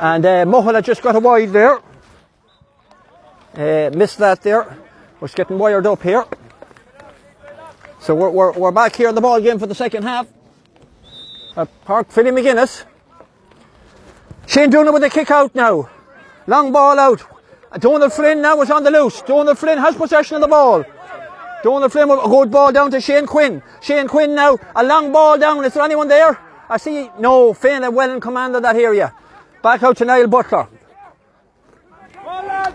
And uh, just got a wide there. Uh, missed that there. We're getting wired up here. So we're, we're, we're back here in the ball game for the second half. At Park Philly McGuinness. Shane Doonan with the kick out now. Long ball out. Donald Flynn now is on the loose. Donald Flynn has possession of the ball. Donald Flynn with a good ball down to Shane Quinn. Shane Quinn now, a long ball down. Is there anyone there? I see, no, Finn and well in command of that area. Back out to Niall Butler.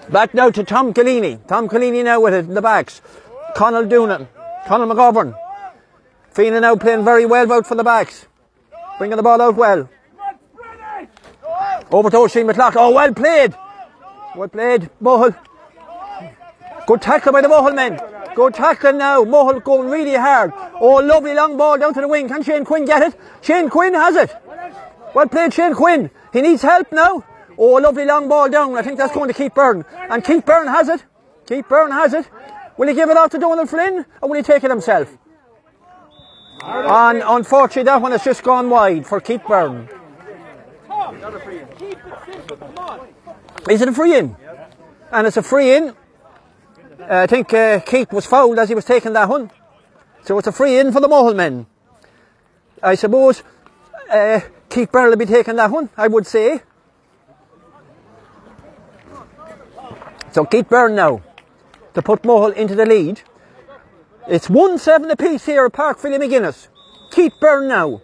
Back now to Tom Collini. Tom Collini now with it in the backs. Connell Doonan. Connell McGovern. Fenagh now playing very well out for the backs. Bringing the ball out well. Over to Oisin McLaughlin. Oh, well played. Well played, Mohill. Good tackle by the Mohill men. Good tackle now. Mohill going really hard. Oh, lovely long ball down to the wing. Can Shane Quinn get it? Shane Quinn has it. Well played, Shane Quinn. He needs help now. Oh, lovely long ball down. I think that's going to Keith Byrne. And Keith Byrne has it. Keith Byrne has it. Will he give it off to Donald Flynn or will he take it himself? And unfortunately, that one has just gone wide for Keith Byrne. Is it a free in? And it's a free in. Uh, I think uh, Keith was fouled as he was taking that one. So it's a free in for the Mohill men. I suppose uh, Keith Byrne will be taking that one, I would say. So Keith Byrne now to put Mohill into the lead. It's 1 7 apiece here at Philly McGuinness. Keith Byrne now.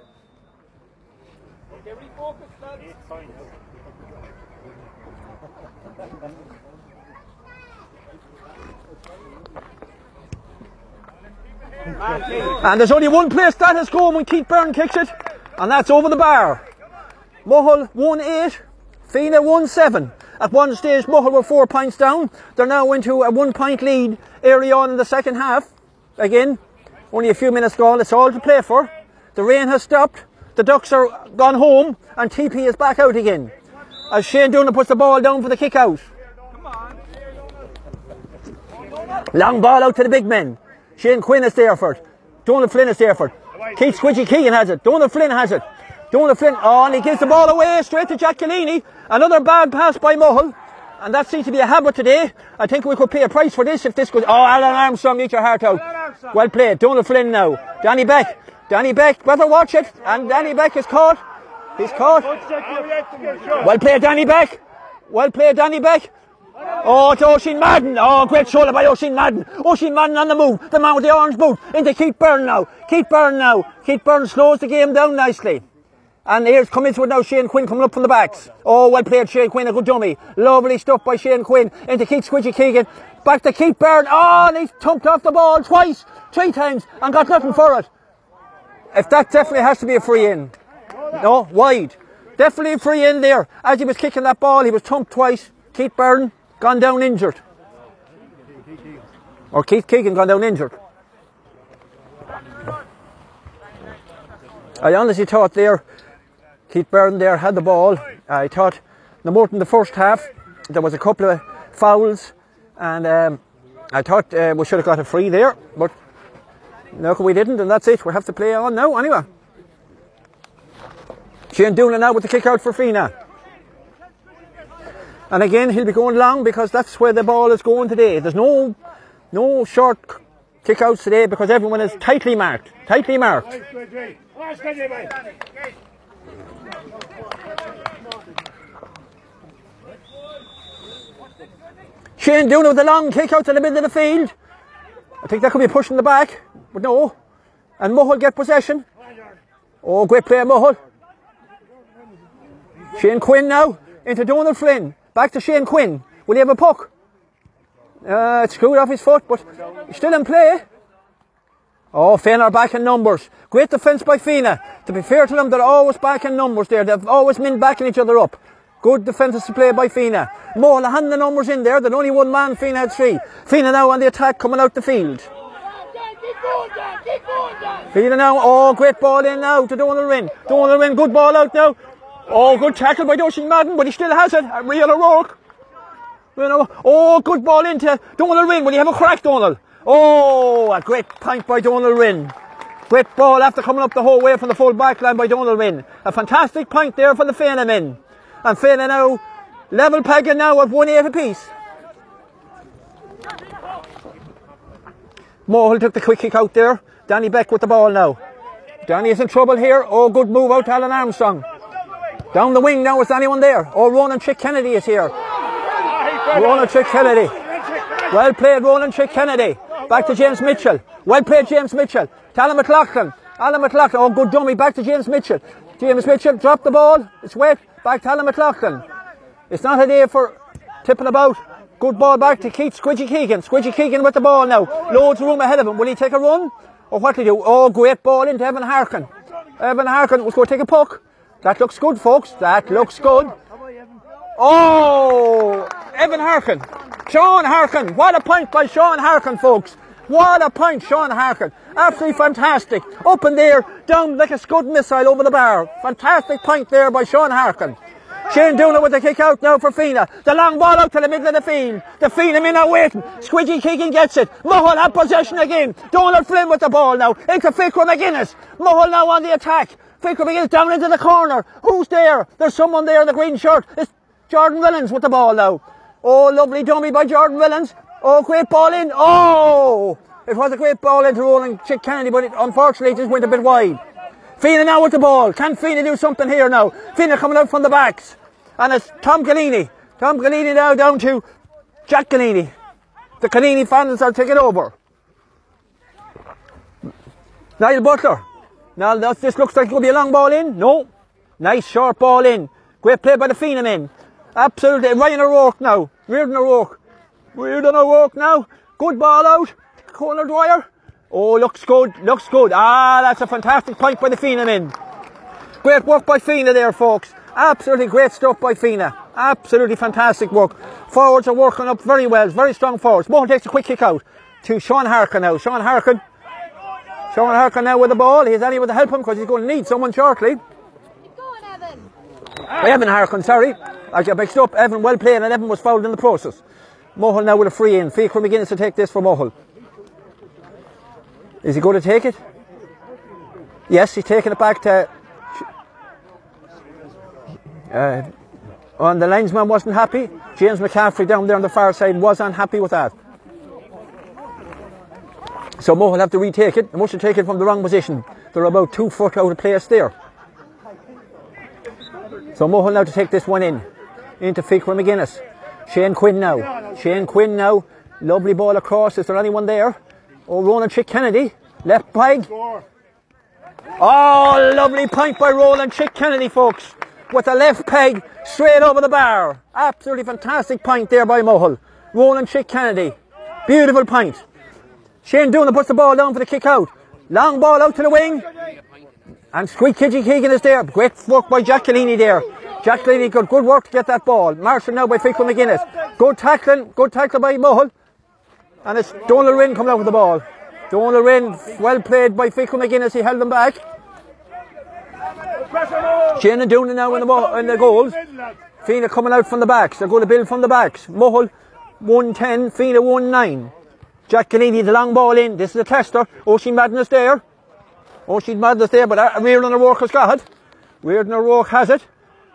And there's only one place that has gone when Keith Byrne kicks it, and that's over the bar. Mohill 1 8, Fenagh 1 7. At one stage, Mohill were four points down. They're now into a one point lead early on in the second half. Again, only a few minutes gone. It's all to play for. The rain has stopped. The Ducks are gone home, and TP is back out again. As Shane Doonan puts the ball down for the kick out. Long ball out to the big men. Shane Quinn is there for it. Donald Flynn is there for it. Keith Squidgy Keegan has it. Donald Flynn has it. Donald Flynn, oh, and he gives the ball away straight to Jack Collini. Another bad pass by Mohill. And that seems to be a habit today. I think we could pay a price for this if this goes. Oh, Alan Armstrong, eat your heart out. Well played. Donald Flynn now. Danny Beck. Danny Beck, better watch it. And Danny Beck is caught. He's caught. Well played, Danny Beck. Well played, Danny Beck. Oh, to Oisin Madden. Oh, great shoulder by Oisin Madden. Oisin Madden on the move. The man with the orange boot. Into Keith Byrne now. Keith Byrne now. Keith Byrne slows the game down nicely. And here's coming into it now, Shane Quinn coming up from the backs. Oh, well played, Shane Quinn, a good dummy. Lovely stuff by Shane Quinn into Keith Squidgy Keegan. Back to Keith Byrne. Oh, and he's thumped off the ball twice, three times, and got nothing for it. If that definitely has to be a free in. No, wide. Definitely a free in there. As he was kicking that ball, he was thumped twice. Keith Byrne gone down injured. Or Keith Keegan gone down injured. I honestly thought there Keith Byrne there had the ball. I thought no more than the first half there was a couple of fouls, and um, I thought uh, we should have got a free there, but no, we didn't, and that's it. We have to play on now anyway. Shane Doonan now with the kick out for Fenagh. And again, he'll be going long because that's where the ball is going today. There's no no short kick outs today because everyone is tightly marked. Tightly marked. Shane Doonan with the long kick out to the middle of the field. I think that could be pushing the back, but no. And Mohill get possession. Oh, great play, Mohill. Shane Quinn now into Donald Flynn. Back to Shane Quinn. Will he have a puck? Uh, it's screwed off his foot, but still in play. Oh, Fenagh are back in numbers. Great defence by Fenagh. To be fair to them, they're always back in numbers there. They've always been backing each other up. Good defensive play by Fenagh. Mohill had the numbers in there. There's only one man. Fenagh had three. Fenagh now on the attack coming out the field. Fenagh now. Oh, great ball in now to Donald Wynn. Donald Wynn, good ball out now. Oh, good tackle by Doshin Madden, but he still has it. Real O'Rourke. You know, oh, good ball into Donald Wynn. Will he have a crack, Donald? Oh, a great point by Donald Wynn. Great ball after coming up the whole way from the full back line by Donald Wynn. A fantastic point there for the Fenagh men. And Fenagh now level pegging now at 1 8 apiece. Mohill took the quick kick out there. Danny Beck with the ball now. Danny is in trouble here. Oh, good move out to Alan Armstrong. Down the wing now, is anyone there? Oh, Ronan Chick Kennedy is here. Ronan Chick Kennedy. Well played, Ronan Chick Kennedy. Back to James Mitchell. Well played, James Mitchell. To Alan McLaughlin. Alan McLaughlin. Oh, good dummy. Back to James Mitchell. James Mitchell, drop the ball. It's wet. Back to Alan McLaughlin. It's not a day for tipping about. Good ball back to Keith Squidgy Keegan. Squidgy Keegan with the ball now. Loads of room ahead of him. Will he take a run? Or what he do? Oh, great ball into Evan Harkin. Evan Harkin was going to take a puck. That looks good, folks. That looks good. Oh, Evan Harkin. Sean Harkin. What a point by Sean Harkin, folks. What a point, Sean Harkin. Absolutely fantastic. Up in there, down like a Scud missile over the bar. Fantastic point there by Sean Harkin. Shane Doonan with the kick out now for Fenagh. The long ball out to the middle of the field. The Fenagh men are waiting. Squidgy Keegan gets it. Mohill have possession again. Donald Flynn with the ball now. Into Fiachra McGuinness. Mohill now on the attack. Fiachra McGuinness down into the corner. Who's there? There's someone there in the green shirt. It's Jordan Willens with the ball now. Oh, lovely dummy by Jordan Willens. Oh, great ball in. Oh! It was a great ball into Ronan Chick Kennedy, but it, unfortunately it just went a bit wide. Fenagh now with the ball. Can Fenagh do something here now? Fenagh coming out from the backs. And it's Tom Galini. Tom Galini now down to Jack Galini. The Galini fans are taking over. Niall Butler. Now this looks like it could be a long ball in. No. Nice short ball in. Great play by the men. Absolutely. Ryan O'Rourke now. Reardon O'Rourke. Reardon O'Rourke now. Good ball out. Conor Dwyer. Oh, looks good. Looks good. Ah, that's a fantastic point by the men. Great work by Fenagh there, folks. Absolutely great stuff by Fenagh. Absolutely fantastic work. Forwards are working up very well. Very strong forwards. Mohill takes a quick kick out to Sean Harkin now. Sean Harkin. Sean Harkin now with the ball. He's anyone to help him because he's going to need someone shortly. Keep going, Evan. Evan Harkin, sorry. I got mixed up. Evan well played and Evan was fouled in the process. Mohill now with a free in. Fiachra McGuinness to take this for Mohill. Is he going to take it? Yes, he's taking it back to. Uh, and the linesman wasn't happy. James McCaffrey down there on the far side was unhappy with that. So Mohill have to retake it. They must have taken it from the wrong position. They're about two foot out of place there. So Mohill now to take this one in. Into Fiachra McGuinness. Shane Quinn now. Shane Quinn now. Lovely ball across. Is there anyone there? Oh, Ronan Chick Kennedy. Left peg. Oh, lovely point by Ronan Chick Kennedy, folks. With a left peg straight over the bar. Absolutely fantastic point there by Mohill. Ronan Chick Kennedy. Beautiful point. Shane Doonan puts the ball down for the kick out. Long ball out to the wing. And Squidgy Keegan is there. Great work by Jack Collini there. Jack Collini got good work to get that ball. Marshall now by Fiachra McGuinness. Good tackling. Good tackle by Mohill. And it's Donald Wynn coming out with the ball. Donald Wynn, well played by Fiachra McGuinness. He held them back. Shane and Dooner now in the, ball, in the goals. Fenagh coming out from the backs. They're going to build from the backs. Mohill 110, Fenagh 1-9. Jack Kennedy, the long ball in. This is a tester. Oh, Oisin Madden's there. Ocean oh, Madness there, but Reardon O'Rourke has got it. Reardon O'Rourke has it.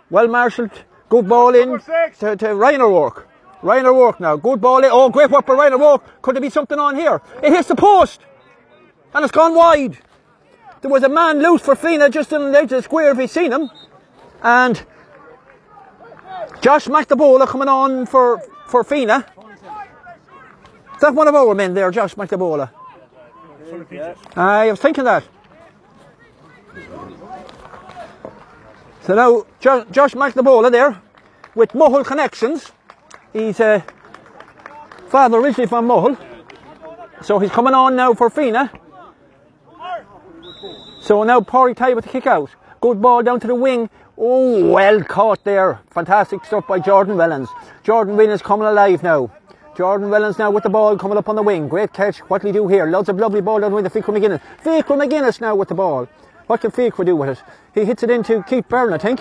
Well marshalled. Good ball in to, to Ryan O'Rourke. Ryan O'Rourke now. Good ball in. Oh, great work by Ryan O'Rourke. Could there be something on here? It hits the post. And it's gone wide. There was a man loose for Fenagh just in the edge of the square if he'd seen him. And Josh McNabola coming on for, for Fenagh. Is that one of our men there, Josh McNabola? I was thinking that. So now jo- Josh McNabola there with Mohill connections. He's uh, father originally from Mohill. So he's coming on now for Fenagh. So now Pori Tai with the kick out. Good ball down to the wing. Oh, well caught there. Fantastic stuff by Jordan Wellens. Jordan Wellens coming alive now. Jordan Wellens now with the ball coming up on the wing. Great catch. What will he do here? Lots of lovely ball down the wing to Fiachra McGuinness. Fiachra McGuinness now with the ball. What can Fiachra do with it? He hits it into Keith Byrne, I think.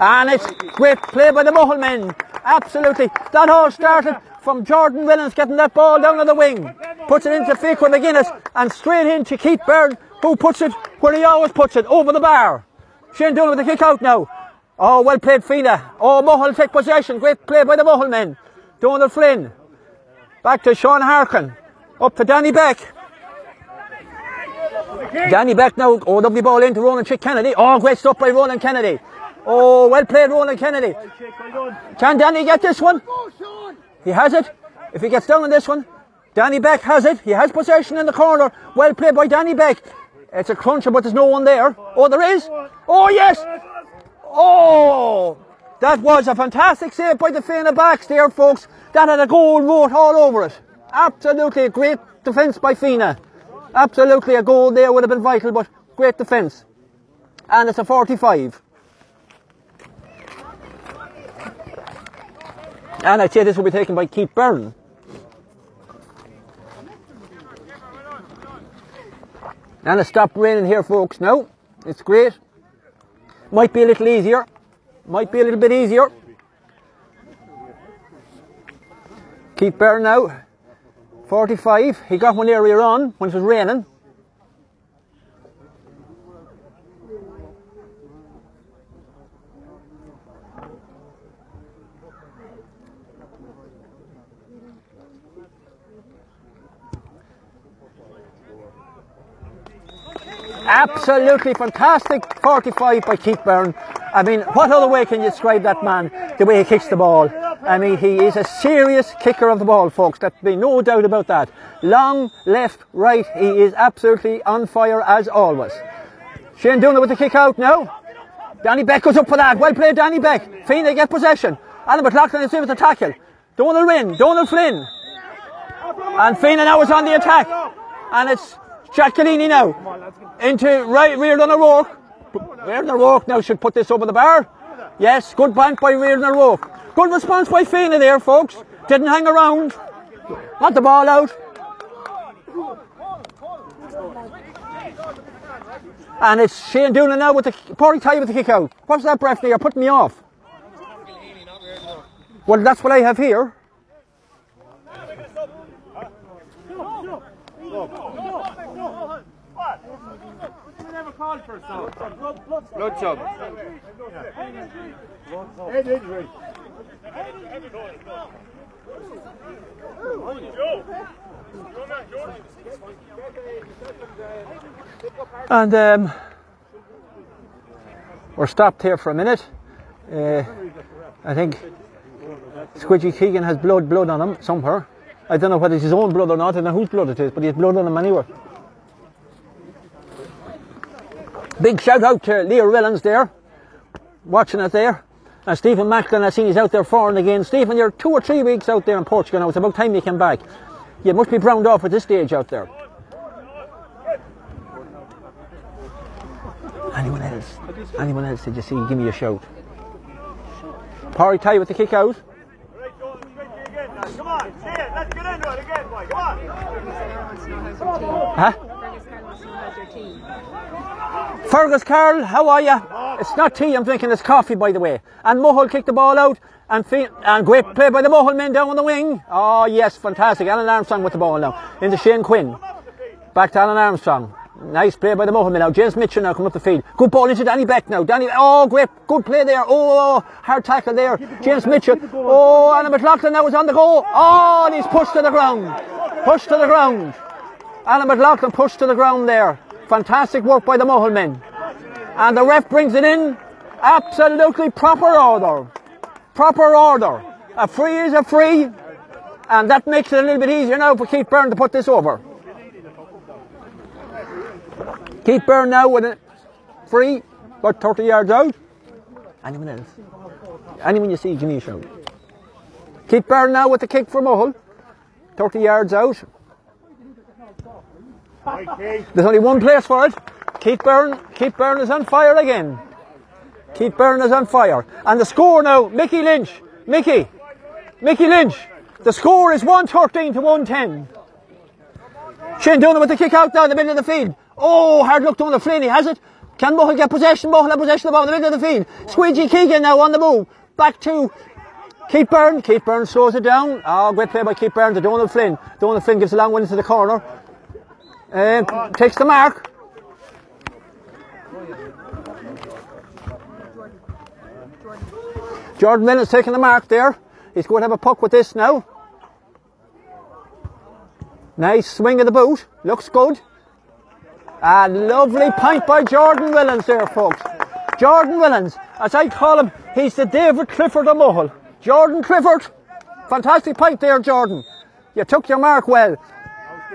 And it's great play by the Mohill men. Absolutely. That all started from Jordan Williams getting that ball down on the wing. Puts it into Fiachra McGuinness and straight into Keith Byrne, who puts it where he always puts it, over the bar. Shane Doonan with the kick out now. Oh, well played, Fenagh. Oh, Mohill take possession. Great play by the Mohill men. Donald Flynn. Back to Sean Harkin. Up to Danny Beck. Danny Beck now. Oh, lovely ball into Ronan Chick Kennedy. Oh, great stuff by Ronan Kennedy. Oh, well played, Ronan Kennedy. Can Danny get this one? He has it. If he gets down on this one, Danny Beck has it. He has possession in the corner. Well played by Danny Beck. It's a cruncher, but there's no one there. Oh, there is. Oh, yes. Oh, that was a fantastic save by the Fenagh backs there, folks. That had a goal wrote all over it. Absolutely a great defence by Fenagh. Absolutely a goal there would have been vital, but great defence. And it's a 45. And I'd say this will be taken by Keith Byrne. And it's stopped raining here, folks, now. It's great. Might be a little easier. Might be a little bit easier. Keith Byrne now. 45. He got one earlier on when it was raining. Absolutely fantastic 45 by Keith Byrne. I mean, what other way can you describe that man, the way he kicks the ball? I mean, he is a serious kicker of the ball, folks. There'd be no doubt about that. Long, left, right, he is absolutely on fire as always. Shane Doonan with the kick out now. Danny Beck goes up for that. Well played, Danny Beck. Fenagh get possession. Alan McLaughlin is in with the tackle. Donald Wynn, Donald Flynn. And Fenagh now is on the attack. And it's Giacalini now. Into right Reardon O'Rourke. Reardon O'Rourke now should put this over the bar. Yes, good bank by Reardon O'Rourke. Good response by Fenagh there, folks. Didn't hang around. Got the ball out. And it's Shane Doonan now with the Porty tie with the kick out. What's that there? You're putting me off. Well, that's what I have here. Blood job. Head injury. And um, we're stopped here for a minute. Uh, I think Squidgy Keegan has blood blood on him somewhere. I don't know whether it's his own blood or not, I don't know whose blood it is, but he has blood on him anywhere. Big shout out to Leo Rillans there, watching it there. And Stephen Macklin, I seen he's out there foreign again. Stephen, you're two or three weeks out there in Portugal now. It's about time you came back. You must be browned off at this stage out there. Anyone else? Anyone else? Did you see? Give me a shout. Parry tie with the kick out. Come on, see it. Let's get into it again, boy. Come on. Huh? Fergus Carl, how are you? It's not tea, I'm drinking, it's coffee, by the way. And Mohill kicked the ball out, and, fe- and great play by the Mohill men down on the wing. Oh, yes, fantastic. Alan Armstrong with the ball now. Into Shane Quinn. Back to Alan Armstrong. Nice play by the Mohill men now. James Mitchell now coming up the field. Good ball into Danny Beck now. Danny, oh, great, good play there. Oh, hard tackle there. James Mitchell. Oh, Alan McLaughlin now is on the goal. Oh, and he's pushed to the ground. Pushed to the ground. Alan McLaughlin pushed to the ground there. Fantastic work by the Mohill men. And the ref brings it in. Absolutely proper order. Proper order. A free is a free. And that makes it a little bit easier now for Keith Byrne to put this over. Keith Byrne now with a free, about 30 yards out. Anyone else? Anyone you see, a shout. Keith Byrne now with the kick for Mohill. 30 yards out. There's only one place for it. Keith Byrne, Keith Byrne is on fire again. Keith Byrne is on fire. And the score now, Mickey Lynch. Mickey. Mickey Lynch. The score is 113 to 110. Shane Doonan with the kick out down the middle of the field. Oh, hard look down the he has it. Can Mohill get possession? Mohill have possession of the middle of the field. Squidgy Keegan now on the move. Back to Keith Byrne, Keith Byrne slows it down. Oh, great play by Keith Byrne to Donald Flynn. Donald Flynn gives a long one into the corner. Um, takes the mark. Jordan Millen's taking the mark there. He's going to have a puck with this now. Nice swing of the boot. Looks good. A lovely point by Jordan Willens there, folks. Jordan Willens, as I call him, he's the David Clifford of Mull. Jordan Clifford. Fantastic point there, Jordan. You took your mark well.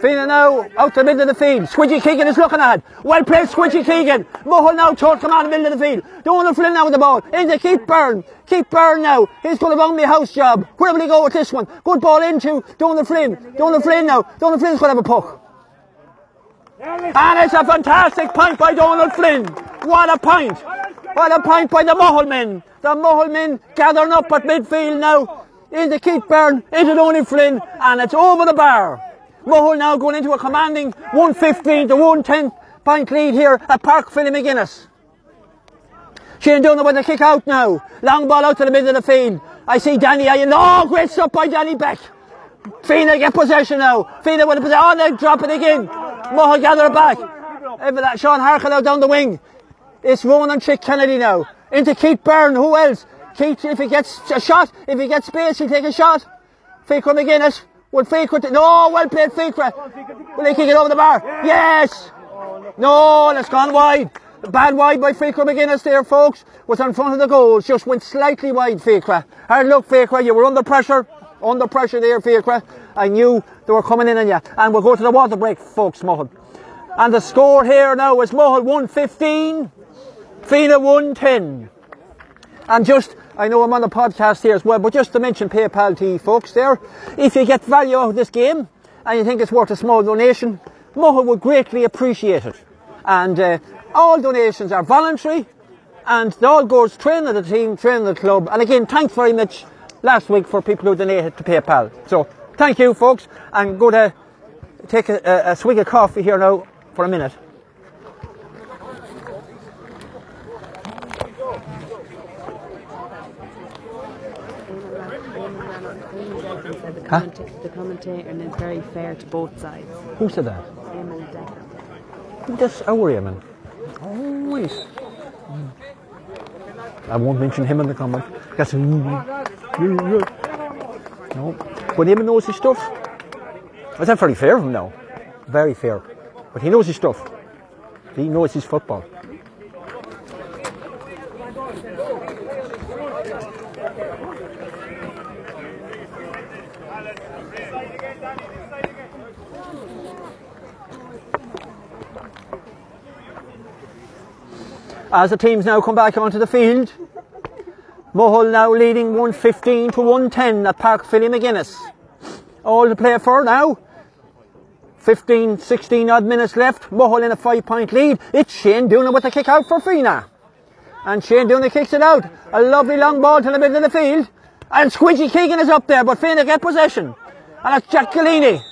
Fenagh now out to the middle of the field. Squidgy Keegan is looking at. Well played, Squidgy Keegan. Mull now towards come out of the middle of the field. Donald Flynn now with the ball. Into Keith Byrne. Keith Byrne now. He's going to run me house job. Where will he go with this one? Good ball into Donald Flynn. Donald Flynn now. Donald Flynn's going to have a puck. And it's a fantastic point by Donald Flynn. What a point. What a point by the Mull men. The Mull men gathering up at midfield now. Into Keith Byrne, into Donald Flynn, and it's over the bar. Mull now going into a commanding 115 to 110 point lead here at Park Philly McGuinness. Shane Dunn with the kick out now. Long ball out to the middle of the field. I see Danny Ayen. Oh, great stuff by Danny Beck. Fenagh get possession now. Fenagh with the possession. Oh, they drop it again. Mull gather it back. Over that, Sean Harkin out down the wing. It's Ronan Chick Kennedy now. Into Keith Byrne. Who else? Keith, if he gets a shot, if he gets space, he'll take a shot. Fiachra McGuinness. Will Fiachra, no, well played Fiachra. Will he kick it over the bar? Yes. No, it's gone wide. Bad wide by Fiachra McGuinness there, folks. Was in front of the goal. Just went slightly wide, Fiachra. Hard look, Fiachra. You were under pressure. Under pressure there, Fiachra. I knew they were coming in on you. And we'll go to the water break, folks, Mull. And the score here now is Mull 115, Fenagh 110. And just, I know I'm on the podcast here as well, but just to mention PayPal to you folks there, if you get value out of this game and you think it's worth a small donation, Mull would greatly appreciate it. And uh, all donations are voluntary and all goes training the team, training the club. And again, thanks very much last week for people who donated to PayPal. So thank you folks and go to take a, a, a swig of coffee here now for a minute. The, Huh? the commentator and it's very fair to both sides. Who said that? Eamon Decker. That's our Eamon. Always. I won't mention him in the comment. That's no. But Eamon knows his stuff. Is that very fair of him now? Very fair. But he knows his stuff. He knows his football. As the teams now come back onto the field, Mull now leading 115 to 110 at Park Philly McGuinness. All to play for now. 15, 16 odd minutes left. Mull in a five point lead. It's Shane Doonan with a kick out for Fenagh. And Shane Doonan kicks it out. A lovely long ball to the middle of the field. And Squidgy Keegan is up there, but Fenagh get possession. And it's Jack Galini.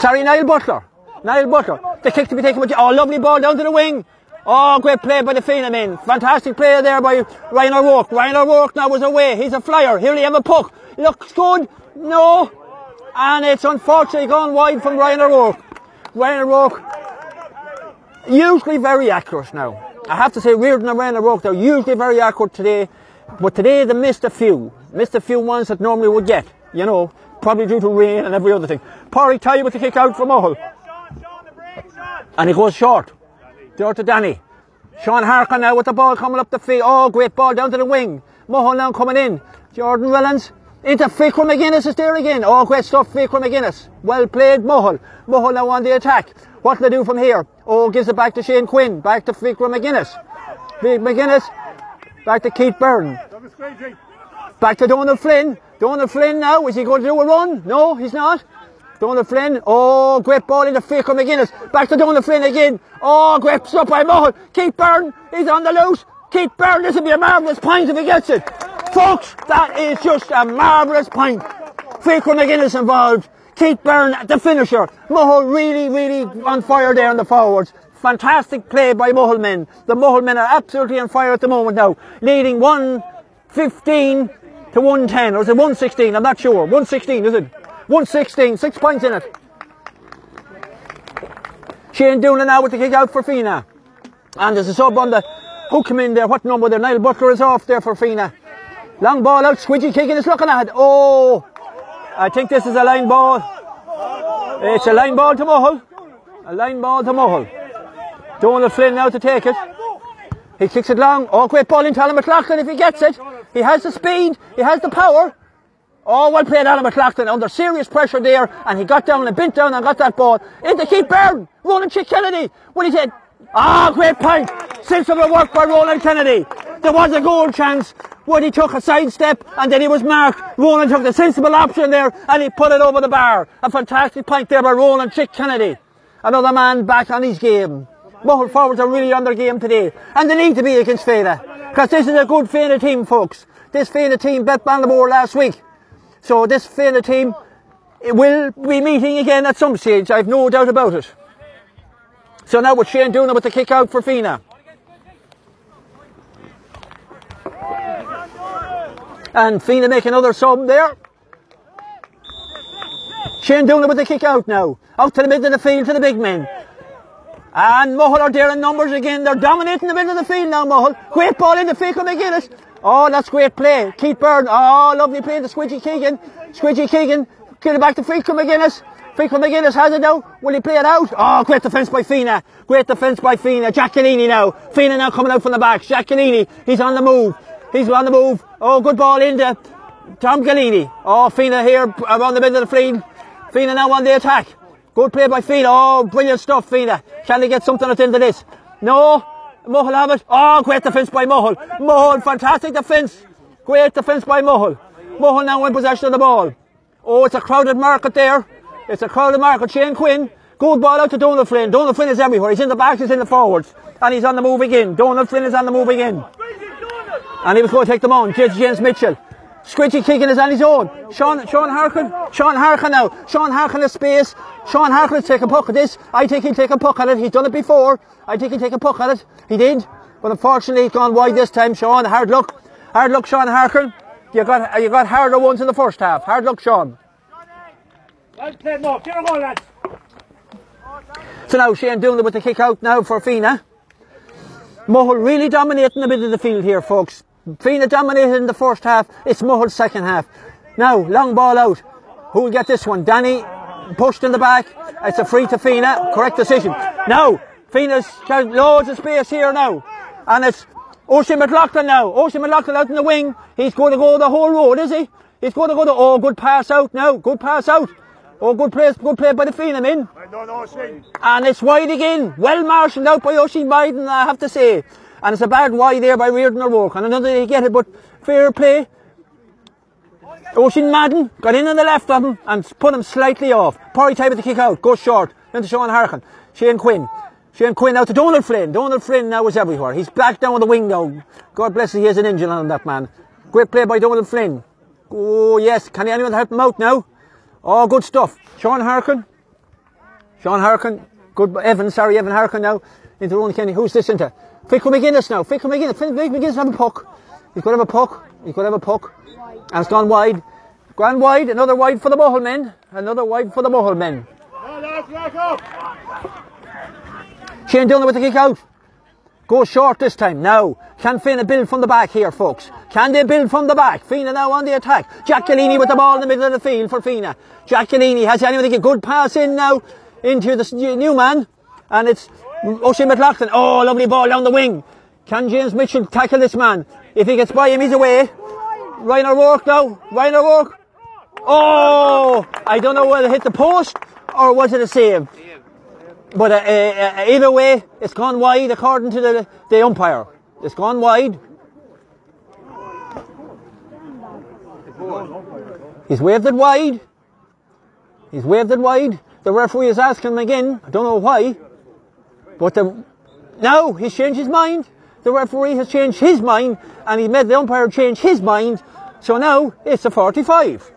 Sorry, Niall Butler. Niall Butler. The kick to be taken by. Oh, lovely ball down to the wing. Oh, great play by the Fenagh. Fantastic play there by Ryan O'Rourke. Ryan O'Rourke now was away. He's a flyer. Here he have a puck. Looks good. No. And it's unfortunately gone wide from Ryan O'Rourke. Ryan O'Rourke, usually very accurate now. I have to say, Reardon and Ryan O'Rourke, they're usually very accurate today. But today they missed a few. Missed a few ones that normally would get. You know, probably due to rain and every other thing. Porrick Ty with the kick out from Mull. Sean, Sean, the break, Sean. And he goes short. There to Danny. Sean Harkin now with the ball coming up the field. Oh, great ball down to the wing. Mull now coming in. Jordan Willens into Fiachra McGuinness is there again. Oh, great stuff, Fiachra McGuinness. Well played, Mull. Mull now on the attack. What will they do from here? Oh, gives it back to Shane Quinn. Back to Fiachra McGuinness. McGuinness. Back to Keith Byrne. Back to Donald Flynn. Donald Flynn now. Is he going to do a run? No, he's not. Donald Flynn. Oh, great ball into Fiachra McGuinness. Back to Donald Flynn again. Oh, great stuff by Mull. Keith Byrne. He's on the loose. Keith Byrne. This will be a marvellous point if he gets it. Folks, that is just a marvellous point. Fiachra McGuinness involved. Keith Byrne, the finisher. Mull really, really on fire there in the forwards. Fantastic play by Mull men. The Mull men are absolutely on fire at the moment now. Leading 1 15 to 110, or is it 116? I'm not sure. 116, is it? 116, six points in it. Shane Doonan now with the kick out for Fenagh. And there's a sub on the who come in there. What number there? Niall Butler is off there for Fenagh. Long ball out, squidgy Keegan is looking at. Oh, I think this is a line ball. It's a line ball to Mull. A line ball to Mull. Donald Flynn now to take it. He kicks it long. Oh, great ball into Alan McLaughlin if he gets it. He has the speed. He has the power. Oh, well played Alan McLaughlin under serious pressure there and he got down and bent down and got that ball into Keith Byrne. Ronan Chick Kennedy. What he said, Ah, great point. Sensible work by Ronan Kennedy. There was a goal chance when he took a sidestep and then he was marked. Ronan took the sensible option there and he put it over the bar. A fantastic point there by Ronan Chick Kennedy. Another man back on his game. Mull forwards are really on their game today. And they need to be against Fada. Because this is a good Fada team, folks. This Fada team bet Ballinamore last week. So this Fada team will be meeting again at some stage. I've no doubt about it. So now with Shane Doonan with the kick out for Fenagh. And Fenagh make another sub there. Shane Doonan with the kick out now. Out to the middle of the field to the big men. And Mull are there in numbers again. They're dominating the middle of the field now, Mull. Great ball in the Fiachra McGuinness. Oh, that's great play. Keith Byrne. Oh, lovely play to Squidgy Keegan. Squidgy Keegan. Get it back to Fiachra McGuinness. Fiachra McGuinness has it now. Will he play it out? Oh, great defence by Fenagh. Great defence by Fenagh. Giacalini now. Fenagh now coming out from the back. Giacalini. He's on the move. He's on the move. Oh, good ball into Tom Galini. Oh, Fenagh here around the middle of the field. Fenagh now on the attack. Good play by Fenagh. Oh, brilliant stuff, Fenagh. Can they get something at the end of this? No. Mull have it. Oh, great defence by Mull. Mull, fantastic defence. Great defence by Mull. Mull now in possession of the ball. Oh, it's a crowded market there. It's a crowded market. Shane Quinn. Good ball out to Donald Flynn. Donald Flynn is everywhere. He's in the backs, he's in the forwards. And he's on the move again. Donald Flynn is on the move again. And he was going to take them on. James Mitchell. Squidgy Keegan is on his own. Sean, Sean Harkin. Sean Harkin now. Sean Harkin has space. Sean Harkin is taking a puck at this. I think he'll take a puck at it. He's done it before. I think he'll take a puck at it. He did. But unfortunately, he's gone wide this time, Sean. Hard luck. Hard luck, Sean Harkin. You got, you got harder ones in the first half. Hard luck, Sean. Well played, Mo. Get her going, lads. So now Shane doing it with the kick out now for Fenagh. Mull really dominating the middle of the field here, folks. Fenagh dominated in the first half. It's Mull's second half. Now, long ball out. Who will get this one? Danny pushed in the back. It's a free to Fenagh. Correct decision. Now, Fenagh's got loads of space here now. And it's Oisin McLaughlin now. Oisin McLaughlin out in the wing. He's going to go the whole road, is he? He's going to go the, oh, good pass out now. Good pass out. Oh, good play, good play by the Fenagh men. No, no, Shane. And it's wide again. Well marshalled out by Oisin Madden, I have to say. And it's a bad wide there by Reardon O'Rourke. And another they get it, but fair play. Oisin Madden got in on the left of him and put him slightly off. Porry type of the kick out, goes short. Then to Sean Harkin. Shane Quinn. Shane Quinn out to Donald Flynn. Donald Flynn now is everywhere. He's back down on the wing now. God bless him, he has an engine on that man. Great play by Donald Flynn. Oh, yes. Can anyone help him out now? Oh, good stuff. Sean Harkin. Sean Harkin. Good. Evan, sorry, Evan Harkin now. Into Ronan Kenny. Who's this into? Fiachra McGuinness now. Fiachra McGuinness. Fiachra McGuinness have a puck. He's got to have a puck. He's got to have a puck. And it's gone wide. Gone wide. Another wide for the Mull men. Another wide for the Mull men. No, lads, back. Shane Dillon with the kick out. Go short this time. Now, can Fenagh build from the back here, folks? Can they build from the back? Fenagh now on the attack. Giacalini with the ball in the middle of the field for Fenagh. Giacalini has anyone to get good pass in now into the new man. And it's O'Shea McLaughlin. Oh, lovely ball down the wing. Can James Mitchell tackle this man? If he gets by him, he's away. Ryan O'Rourke now. Ryan O'Rourke. Oh, I don't know whether it hit the post or was it a save. But uh, uh, uh, either way, it's gone wide according to the, the umpire. It's gone wide. He's waved it wide. He's waved it wide. The referee is asking him again. I don't know why. But the, now he's changed his mind. The referee has changed his mind and he made the umpire change his mind. So now it's a 45.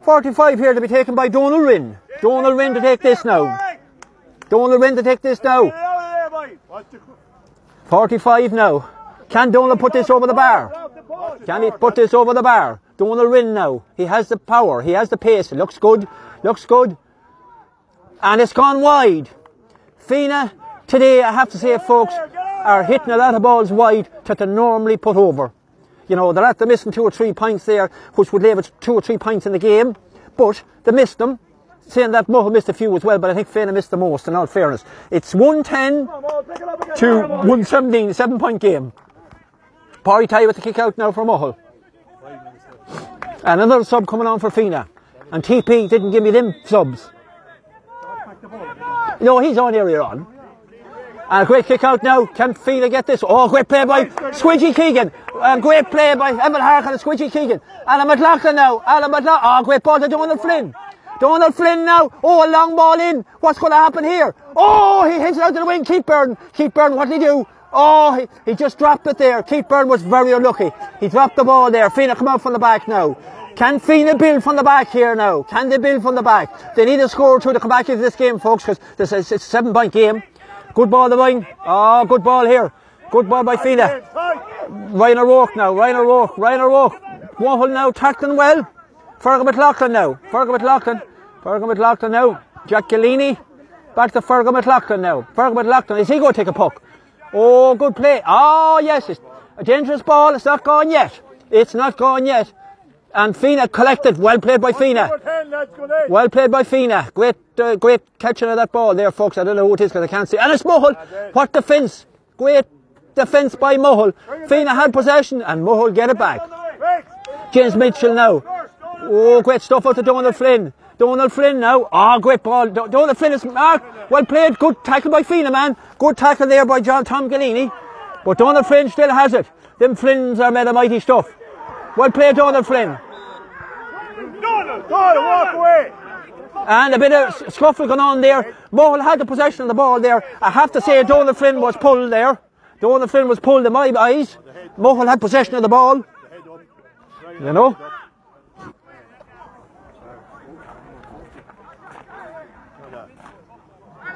45 here to be taken by Donald Wynn. Donald Wynn to take this now. Donald Wynn to take this now. Get out of there, boy. Watch the 45 now. Can Donald put this over the bar? Can he put this over the bar? Donald Wynn now. He has the power. He has the pace. It looks good. Looks good. And it's gone wide. Fenagh, today, I have to say, folks, are hitting a lot of balls wide that they normally put over. You know, they're after missing two or three points there, which would leave it two or three points in the game. But they missed them. Saying that Mull missed a few as well, but I think Fenagh missed the most, in all fairness. It's 110 to 117, seven point game. Party tie with the kick out now for Mull. And another sub coming on for Fenagh. And TP didn't give me them subs. No, he's on earlier on. And a great kick out now. Can Fenagh get this? Oh, great play by Squidgy Keegan. A great play by Evan Harkin and Squidgy Keegan. Alan McLaughlin now. Alan McLaughlin. Oh, ah, great ball to Donald Flynn. Donald Flynn now. Oh, a long ball in. What's going to happen here? Oh, he hits it out to the wing. Keith Byrne. Keith Byrne, what did he do? Oh, he, he just dropped it there. Keith Byrne was very unlucky. He dropped the ball there. Fenagh come out from the back now. Can Fenagh build from the back here now? Can they build from the back? They need a score or two to come back into this game, folks, because this is it's a seven point game. Good ball, the wing. Oh, good ball here. Good ball by Fenagh. Ryan O'Rourke now. Ryan O'Rourke. Ryan O'Rourke. Mohill now tackling well. Fergal McLaughlin now. Fergal McLaughlin. Fergal McLaughlin now. Jack Gillini. Back to Fergal McLaughlin now. Fergal McLaughlin. Is he going to take a puck? Oh, good play. Oh, yes. It's a dangerous ball. It's not gone yet. It's not gone yet. And Fenagh collected. Well played by Fenagh. Well played by Fenagh. Great, uh, great catching of that ball there, folks. I don't know who it is because I can't see. And it's Mull. What defence? Great defence by Mull. Fenagh had possession and Mull get it back. James Mitchell now. Oh, great stuff out to Donald Flynn. Donald Flynn now. Oh, great ball. Donald Flynn is marked. Well played. Good tackle by Fenagh, man. Good tackle there by John Tom Gallini. But Donald Flynn still has it. Them Flynns are made of mighty stuff. Well played, Donald Flynn. Donald, Donald, walk away. And a bit of scuffle going on there. Mull had the possession of the ball there. I have to say Donald Flynn was pulled there. Donald Flynn was pulled in my eyes. Mull had possession of the ball. You know?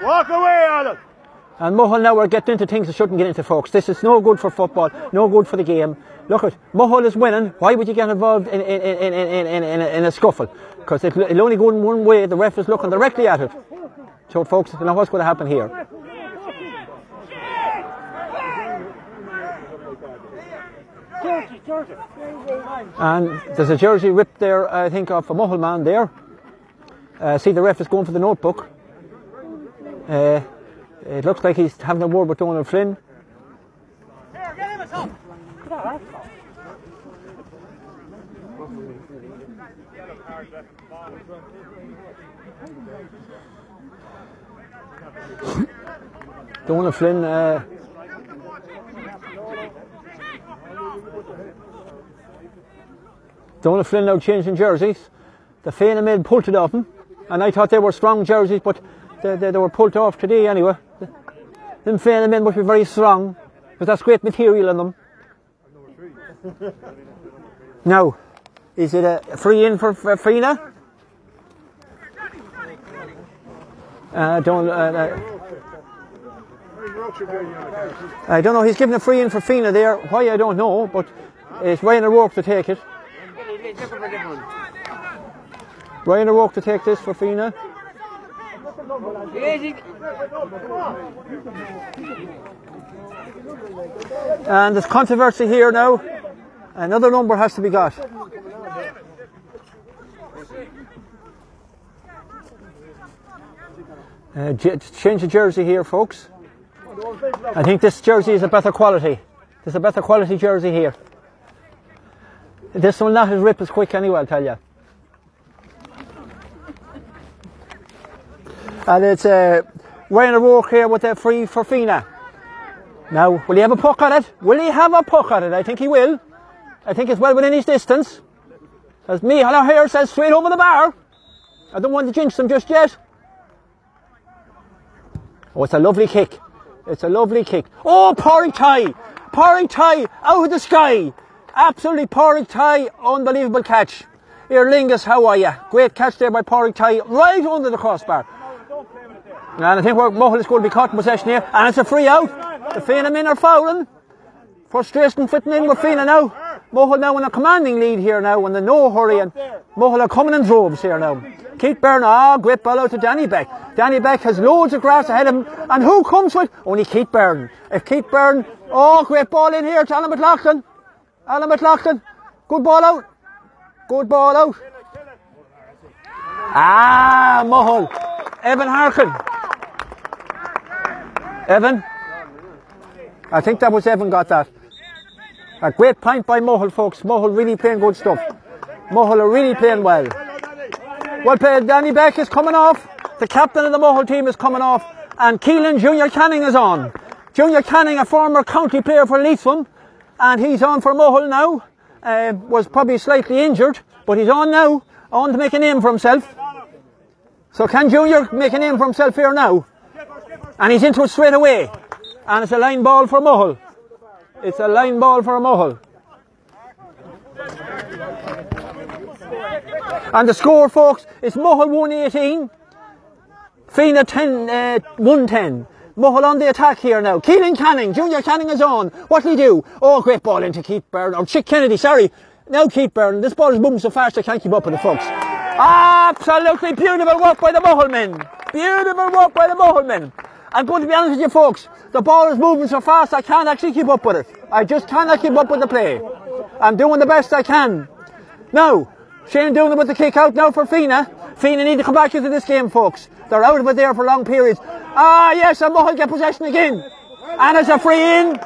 Walk away, Alan. And Mull now are getting into things they shouldn't get into, folks. This is no good for football, no good for the game. Look at Mull is winning. Why would you get involved in, in, in, in, in, in, in, a, scuffle? Because it, it'll only go in one way. The ref is looking directly at it. So, folks, know what's going to happen here. And there's a jersey ripped there, I think, off a Mull man there. Uh, see, the ref is going for the notebook. Uh, it looks like he's having a word with Donald Flynn. Donald Flynn. Uh, Donald Flynn now changing jerseys. The Fenagh made pulled it off him, and I thought they were strong jerseys, but they, they, they were pulled off today anyway. Them Fenagh men must be very strong, because that's great material in them. Now, is it a free in for, for Fenagh? Uh, don't. Uh, uh, I don't know. He's giving a free in for Fenagh there. Why I don't know, but it's Ryan O'Rourke to take it. Ryan O'Rourke to take this for Fenagh. And there's controversy here now. Another number has to be got. Uh, change the jersey here, folks. I think this jersey is a better quality. There's a better quality jersey here. This will not rip as quick anyway, I'll tell you. And it's uh, Ryan O'Rourke here with a free for Fenagh. Now, will he have a puck at it? Will he have a puck at it? I think he will. I think it's well within his distance. As me, hello here, says straight over the bar. I don't want to jinx him just yet. Oh, it's a lovely kick. It's a lovely kick. Oh, Porrick tie! Porrick tie out of the sky! Absolutely Porrick tie, unbelievable catch. Here, Lingus, how are you? Great catch there by Porrick tie, right under the crossbar. And I think we're, Mull is going to be caught in possession here, and it's a free out. The Fenagh men are fouling. Frustration fitting in with Fenagh now. Mohill now in a commanding lead here now, in the no hurry, and Mohill are coming in droves here now. Keith Byrne, ah, great ball out to Danny Beck. Danny Beck has loads of grass ahead of him, and who comes with? Only Keith Byrne. If Keith Byrne, oh, great ball in here to Alan McLaughlin. Alan McLaughlin, good ball out. Good ball out. Ah, Mohill. Evan Harkin. Evan. I think that was Evan got that. A great point by Mohill, folks. Mohill really playing good stuff. Mohill are really playing well. Well played. Danny Beck is coming off. The captain of the Mohill team is coming off. And Keelan Junior Canning is on. Junior Canning, a former county player for Leitrim. And he's on for Mohill now. Uh, was probably slightly injured, but he's on now. On to make a name for himself. So can Junior make a name for himself here now? And he's into it straight away. And it's a line ball for Mohill. It's a line ball for Mohill. And the score, folks, is Mohill 118, Fenagh 10, uh, 110. Mohill on the attack here now. Keelan Canning, Junior Canning is on. What'll he do? Oh, great ball into Keith Byrne, or Chick Kennedy, sorry. Now Keith Byrne, this ball is moving so fast I can't keep up with the folks. Absolutely beautiful work by the Mohill men. Beautiful work by the Mohill men. I'm going to be honest with you folks, the ball is moving so fast I can't actually keep up with it. I just cannot keep up with the play. I'm doing the best I can. Now, Shane doing it with the kick out now for Fenagh. Fenagh need to come back into this game, folks. They're out of it there for long periods. Ah, yes, and Mohill get possession again. And it's a free in.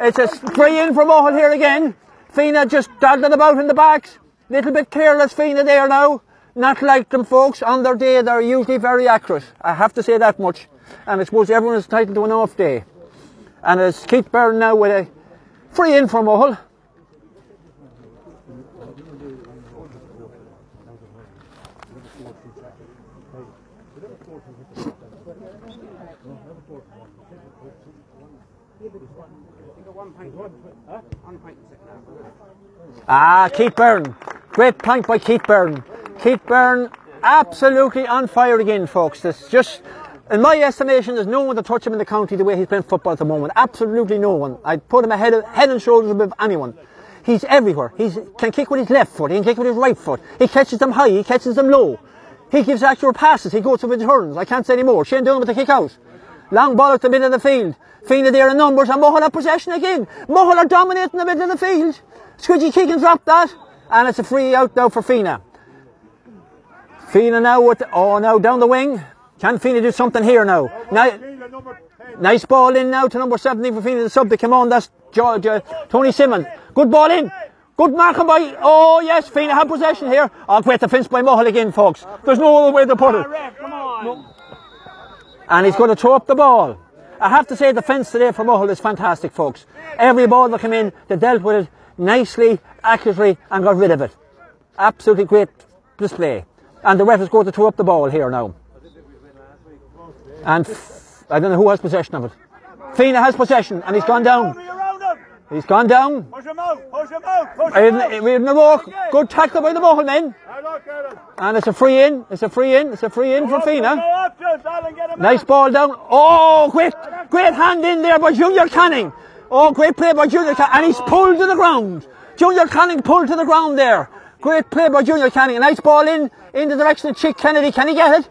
It's a free in for Mohill here again. Fenagh just dawdling about in the backs. Little bit careless Fenagh there now. Not like them folks. On their day, they're usually very accurate. I have to say that much. And I suppose everyone is entitled to an off day. And it's Keith Byrne now with a free in for Mohill. Ah, Keith Byrne. Great point by Keith Byrne. Keith Byrne absolutely on fire again, folks. It's just, in my estimation, there's no one to touch him in the county the way he's playing football at the moment. Absolutely no one. I'd put him ahead, of, head and shoulders above anyone. He's everywhere. He can kick with his left foot. He can kick with his right foot. He catches them high. He catches them low. He gives accurate passes. He goes to returns. I can't say any more. Shane Dillon with the kick out. Long ball at the middle of the field. Fenagh there in numbers and Mohill have possession again. Mohill are dominating the middle of the field. Squidgy Keegan dropped that. And it's a free out now for Fenagh. Fenagh now with, oh now down the wing. Can Fenagh do something here now? Now, nice ball in now to number 17 for Fenagh, the sub to come on. That's George, uh, Tony Simmons. Good ball in. Good marking by, oh yes, Fenagh have possession here. Oh, great defence by Mohill again, folks. There's no other way to put it. And he's going to throw up the ball. I have to say the fence today for Mohill is fantastic, folks. Every ball that came in, they dealt with it nicely, accurately, and got rid of it. Absolutely great display. And the ref is going to throw up the ball here now. And f- I don't know who has possession of it. Fenagh has possession, and he's gone down. He's gone down. Push him out, push him out, push him out. in the walk. Good tackle by the Mohill men. And it's a free in. It's a free in. It's a free in for Fenagh. Nice ball down. Oh, great, great hand in there by Junior Canning. Oh, great play by Junior Canning. And he's pulled to the ground. Junior Canning pulled to the ground there. Great play by Junior Canning. A nice ball in, in the direction of Chick Kennedy. Can he get it?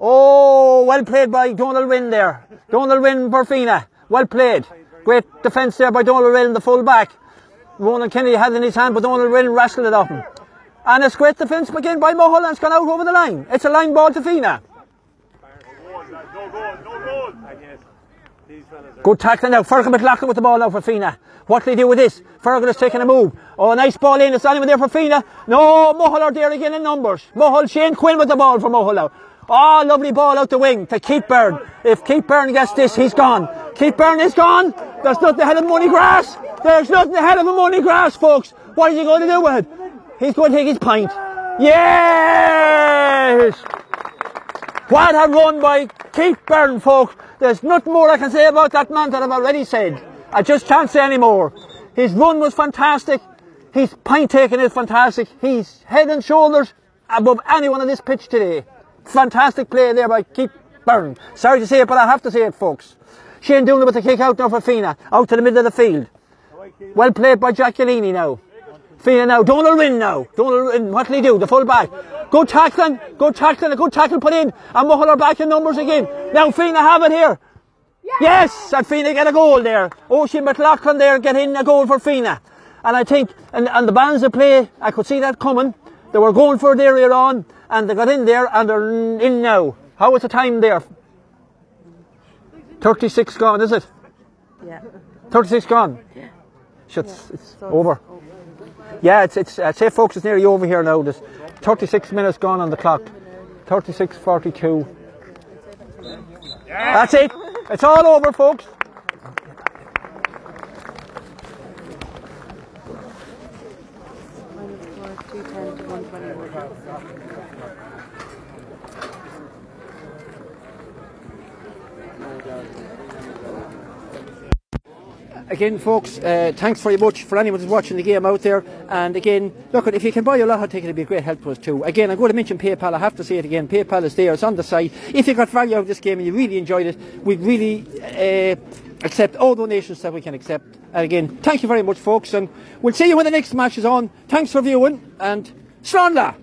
Oh, well played by Donald Wynn there. Donald Wynn for Fenagh. Well played. Great defence there by Donald Wynn, the full back. Ronan Kennedy had it in his hand, but Donald Wynn wrestled it off him. And it's great defence again by Mulholland. It's gone out over the line. It's a line ball to Fenagh. Good tackle now. Fergus McLaughlin with the ball now for Fenagh. What do they do with this? Fergus is taking a move. Oh, nice ball in. It's not even there for Fenagh. No, Mohill are there again in numbers. Mohill, Shane Quinn with the ball for Mohill now. Oh, lovely ball out the wing to Keith Byrne. If Keith Byrne gets this, he's gone. Keith Byrne is gone. There's nothing ahead of money grass. There's nothing ahead of money grass, folks. What is he going to do with it? He's going to take his pint. Yes! What a run by Keith Byrne, folks. There's nothing more I can say about that man that I've already said. I just can't say any more. His run was fantastic. His pint taking is fantastic. He's head and shoulders above anyone on this pitch today. Fantastic play there by Keith Byrne. Sorry to say it, but I have to say it, folks. Shane Doonan with the kick out now for Fenagh. Out to the middle of the field. Well played by Giacchellini now. Fenagh now. Donald Wynn now. Donald Wynn. What will he do? The full back. Good tackling. Good tackling. A good tackle put in. And Mohill are back in numbers again. Now Fenagh have it here. Yes! And Fenagh get a goal there. Oisin McLaughlin there get in a goal for Fenagh. And I think, and, and the bands that play, I could see that coming. They were going for it earlier on, and they got in there, and they're in now. How was the time there? 36 gone, is it? Yeah. 36 gone? Yeah. It's, it's over. Yeah, it's, it's, uh, say folks, it's nearly over here now. There's 36 minutes gone on the clock. 36, 42. That's it. It's all over, folks. Final score 210 to 121. Again, folks, uh, thanks very much for anyone who's watching the game out there. And again, look, if you can buy a lotto ticket, it'd be a great help to us too. Again, I'm going to mention PayPal. I have to say it again. PayPal is there. It's on the site. If you got value out of this game and you really enjoyed it, we'd really uh, accept all donations that we can accept. And again, thank you very much, folks. And we'll see you when the next match is on. Thanks for viewing. And. Slán that.